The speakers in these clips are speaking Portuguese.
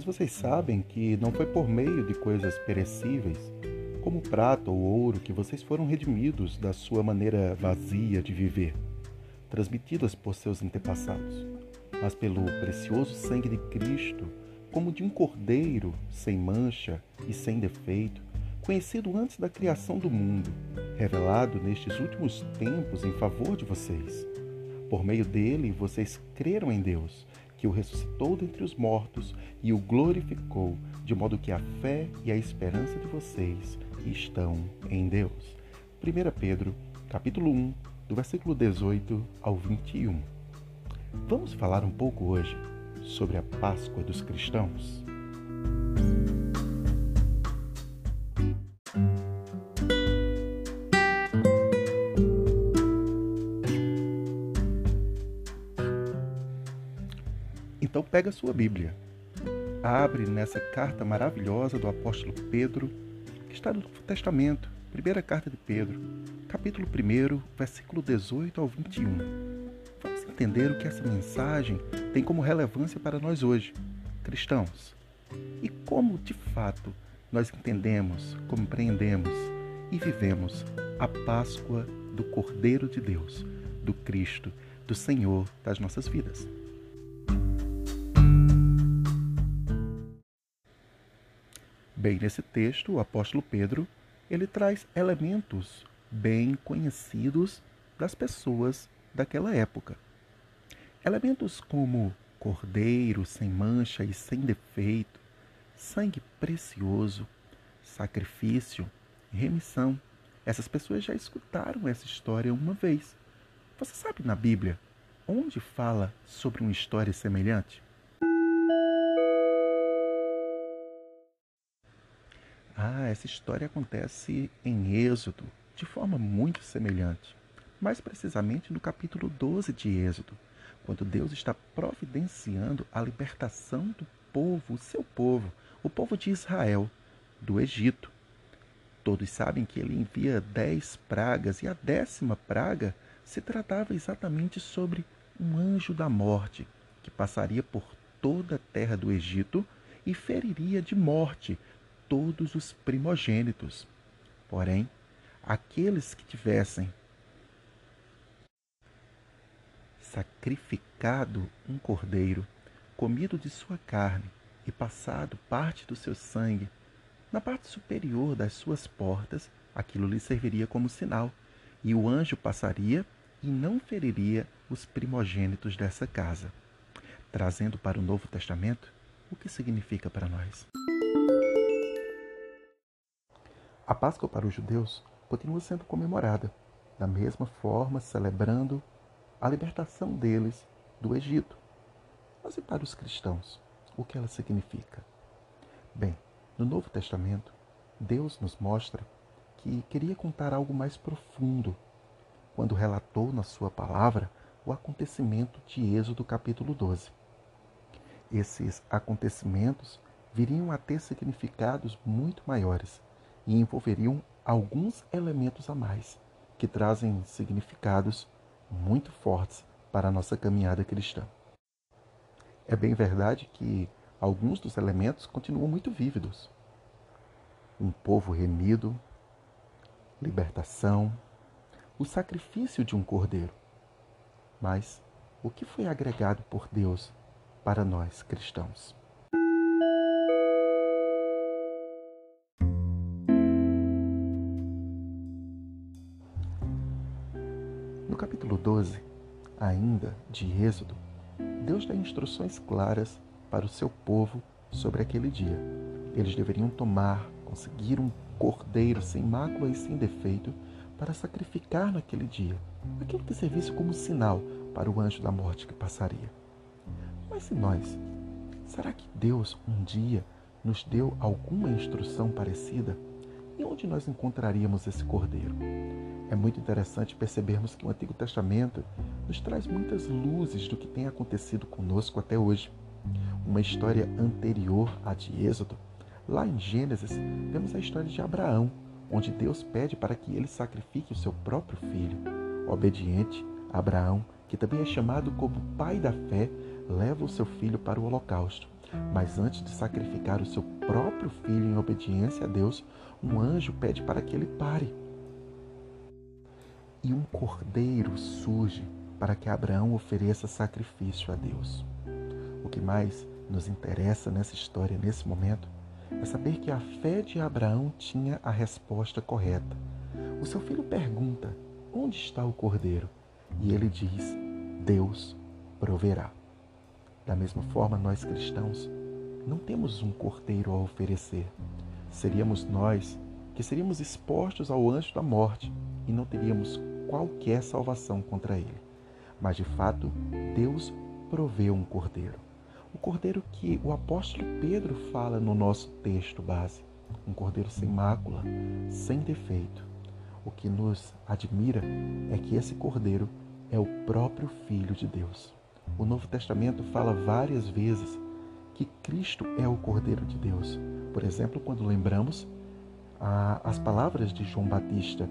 pois vocês sabem que não foi por meio de coisas perecíveis, como prata ou ouro, que vocês foram redimidos da sua maneira vazia de viver, transmitidas por seus antepassados, mas pelo precioso sangue de Cristo, como de um cordeiro sem mancha e sem defeito, conhecido antes da criação do mundo, revelado nestes últimos tempos em favor de vocês. Por meio dele, vocês creram em Deus, que o ressuscitou dentre os mortos e o glorificou, de modo que a fé e a esperança de vocês estão em Deus. 1 Pedro, capítulo 1, do versículo 18 ao 21. Vamos falar um pouco hoje sobre a Páscoa dos cristãos? Pega sua Bíblia. Abre nessa carta maravilhosa do apóstolo Pedro, que está no Novo Testamento, primeira carta de Pedro, capítulo 1, versículo 18 ao 21. Vamos entender o que essa mensagem tem como relevância para nós hoje, cristãos. E como, de fato, nós entendemos, compreendemos e vivemos a Páscoa do Cordeiro de Deus, do Cristo, do Senhor das nossas vidas. Bem, nesse texto, o apóstolo Pedro, ele traz elementos bem conhecidos das pessoas daquela época. Elementos como cordeiro sem mancha e sem defeito, sangue precioso, sacrifício, remissão. Essas pessoas já escutaram essa história uma vez. Você sabe na Bíblia onde fala sobre uma história semelhante? Ah, essa história acontece em Êxodo, de forma muito semelhante. Mais precisamente no capítulo 12 de Êxodo, quando Deus está providenciando a libertação do povo, o seu povo, o povo de Israel, do Egito. Todos sabem que ele envia dez pragas, e a décima praga se tratava exatamente sobre um anjo da morte que passaria por toda a terra do Egito e feriria de morte todos os primogênitos. Porém, aqueles que tivessem sacrificado um cordeiro, comido de sua carne e passado parte do seu sangue na parte superior das suas portas, aquilo lhe serviria como sinal, e o anjo passaria e não feriria os primogênitos dessa casa, trazendo para o Novo Testamento o que significa para nós. A Páscoa para os judeus continua sendo comemorada, da mesma forma celebrando a libertação deles do Egito. Mas e para os cristãos, o que ela significa? Bem, no Novo Testamento, Deus nos mostra que queria contar algo mais profundo quando relatou na sua palavra o acontecimento de Êxodo capítulo 12. Esses acontecimentos viriam a ter significados muito maiores e envolveriam alguns elementos a mais que trazem significados muito fortes para a nossa caminhada cristã. É bem verdade que alguns dos elementos continuam muito vívidos. Um povo remido, libertação, o sacrifício de um cordeiro. Mas o que foi agregado por Deus para nós cristãos? Ainda de Êxodo, Deus dá instruções claras para o seu povo sobre aquele dia. Eles deveriam tomar, conseguir um cordeiro sem mácula e sem defeito para sacrificar naquele dia, aquilo que servisse como sinal para o anjo da morte que passaria. Mas e nós? Será que Deus um dia nos deu alguma instrução parecida? E onde nós encontraríamos esse cordeiro? É muito interessante percebermos que o Antigo Testamento nos traz muitas luzes do que tem acontecido conosco até hoje. Uma história anterior à de Êxodo, lá em Gênesis, vemos a história de Abraão, onde Deus pede para que ele sacrifique o seu próprio filho. Obediente, Abraão, que também é chamado como pai da fé, leva o seu filho para o holocausto. Mas antes de sacrificar o seu próprio filho em obediência a Deus, um anjo pede para que ele pare. E um cordeiro surge para que Abraão ofereça sacrifício a Deus. O que mais nos interessa nessa história, nesse momento, é saber que a fé de Abraão tinha a resposta correta. O seu filho pergunta: Onde está o cordeiro? E ele diz: Deus proverá. Da mesma forma, nós cristãos não temos um cordeiro a oferecer. Seríamos nós que seríamos expostos ao anjo da morte e não teríamos qualquer salvação contra ele. Mas de fato, Deus proveu um cordeiro. O cordeiro que o apóstolo Pedro fala no nosso texto base. Um cordeiro sem mácula, sem defeito. O que nos admira é que esse cordeiro é o próprio Filho de Deus. O Novo Testamento fala várias vezes que Cristo é o Cordeiro de Deus. Por exemplo, quando lembramos as palavras de João Batista,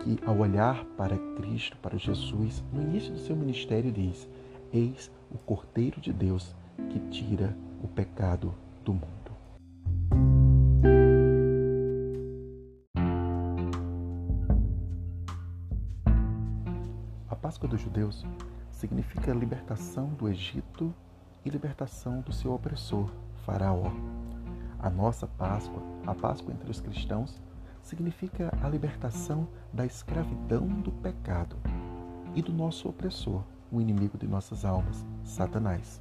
que ao olhar para Cristo, para Jesus, no início do seu ministério diz: Eis o Cordeiro de Deus que tira o pecado do mundo. A Páscoa dos judeus significa libertação do Egito e libertação do seu opressor, Faraó. A nossa Páscoa, a Páscoa entre os cristãos, significa a libertação da escravidão do pecado e do nosso opressor, o inimigo de nossas almas, Satanás.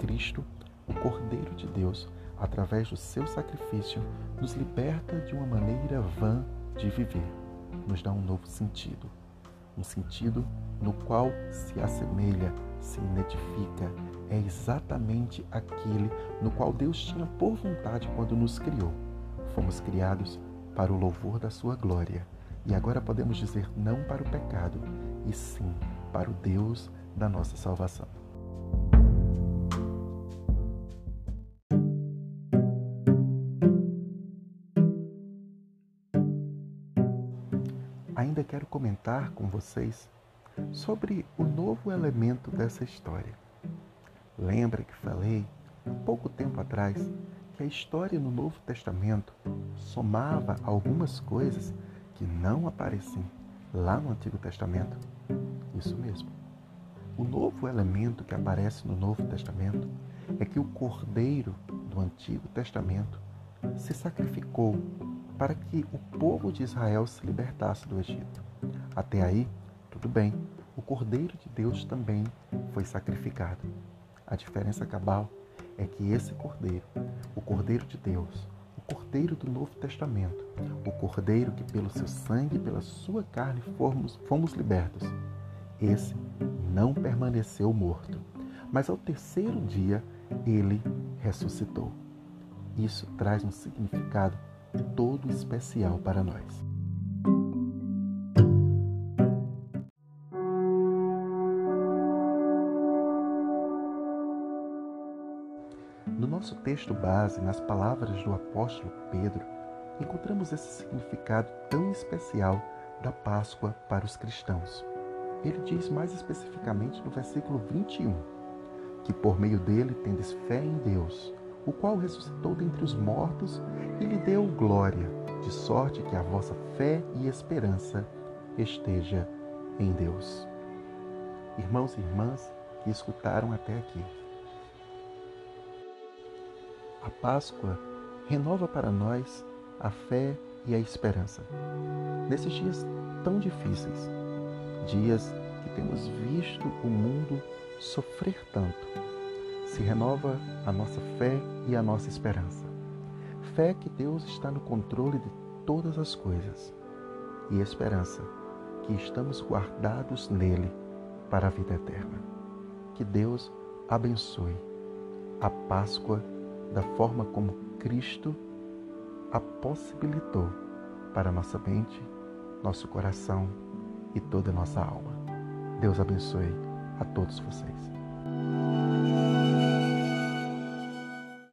Cristo, o Cordeiro de Deus, através do seu sacrifício, nos liberta de uma maneira vã de viver, nos dá um novo sentido, um sentido no qual se assemelha, se identifica, é exatamente aquele no qual Deus tinha por vontade quando nos criou. Fomos criados para o louvor da sua glória e agora podemos dizer não para o pecado, e sim para o Deus da nossa salvação. Ainda quero comentar com vocês sobre o novo elemento dessa história. Lembra que falei há pouco tempo atrás que a história no Novo Testamento somava algumas coisas que não aparecem lá no Antigo Testamento? Isso mesmo. O novo elemento que aparece no Novo Testamento é que o Cordeiro do Antigo Testamento se sacrificou para que o povo de Israel se libertasse do Egito. Até aí, tudo bem, o Cordeiro de Deus também foi sacrificado. A diferença cabal é que esse Cordeiro, o Cordeiro de Deus, o Cordeiro do Novo Testamento, o Cordeiro que pelo seu sangue e pela sua carne fomos, fomos libertos, esse não permaneceu morto, mas ao terceiro dia ele ressuscitou. Isso traz um significado todo especial para nós. No nosso texto base, nas palavras do apóstolo Pedro, encontramos esse significado tão especial da Páscoa para os cristãos. Ele diz mais especificamente no versículo 21 que por meio dele tendes fé em Deus, o qual ressuscitou dentre os mortos e lhe deu glória, de sorte que a vossa fé e esperança esteja em Deus. Irmãos e irmãs que escutaram até aqui, a Páscoa renova para nós a fé e a esperança. Nesses dias tão difíceis, dias que temos visto o mundo sofrer tanto, se renova a nossa fé e a nossa esperança. Fé que Deus está no controle de todas as coisas e esperança que estamos guardados nele para a vida eterna. Que Deus abençoe a Páscoa da forma como Cristo a possibilitou para nossa mente, nosso coração e toda a nossa alma. Deus abençoe a todos vocês.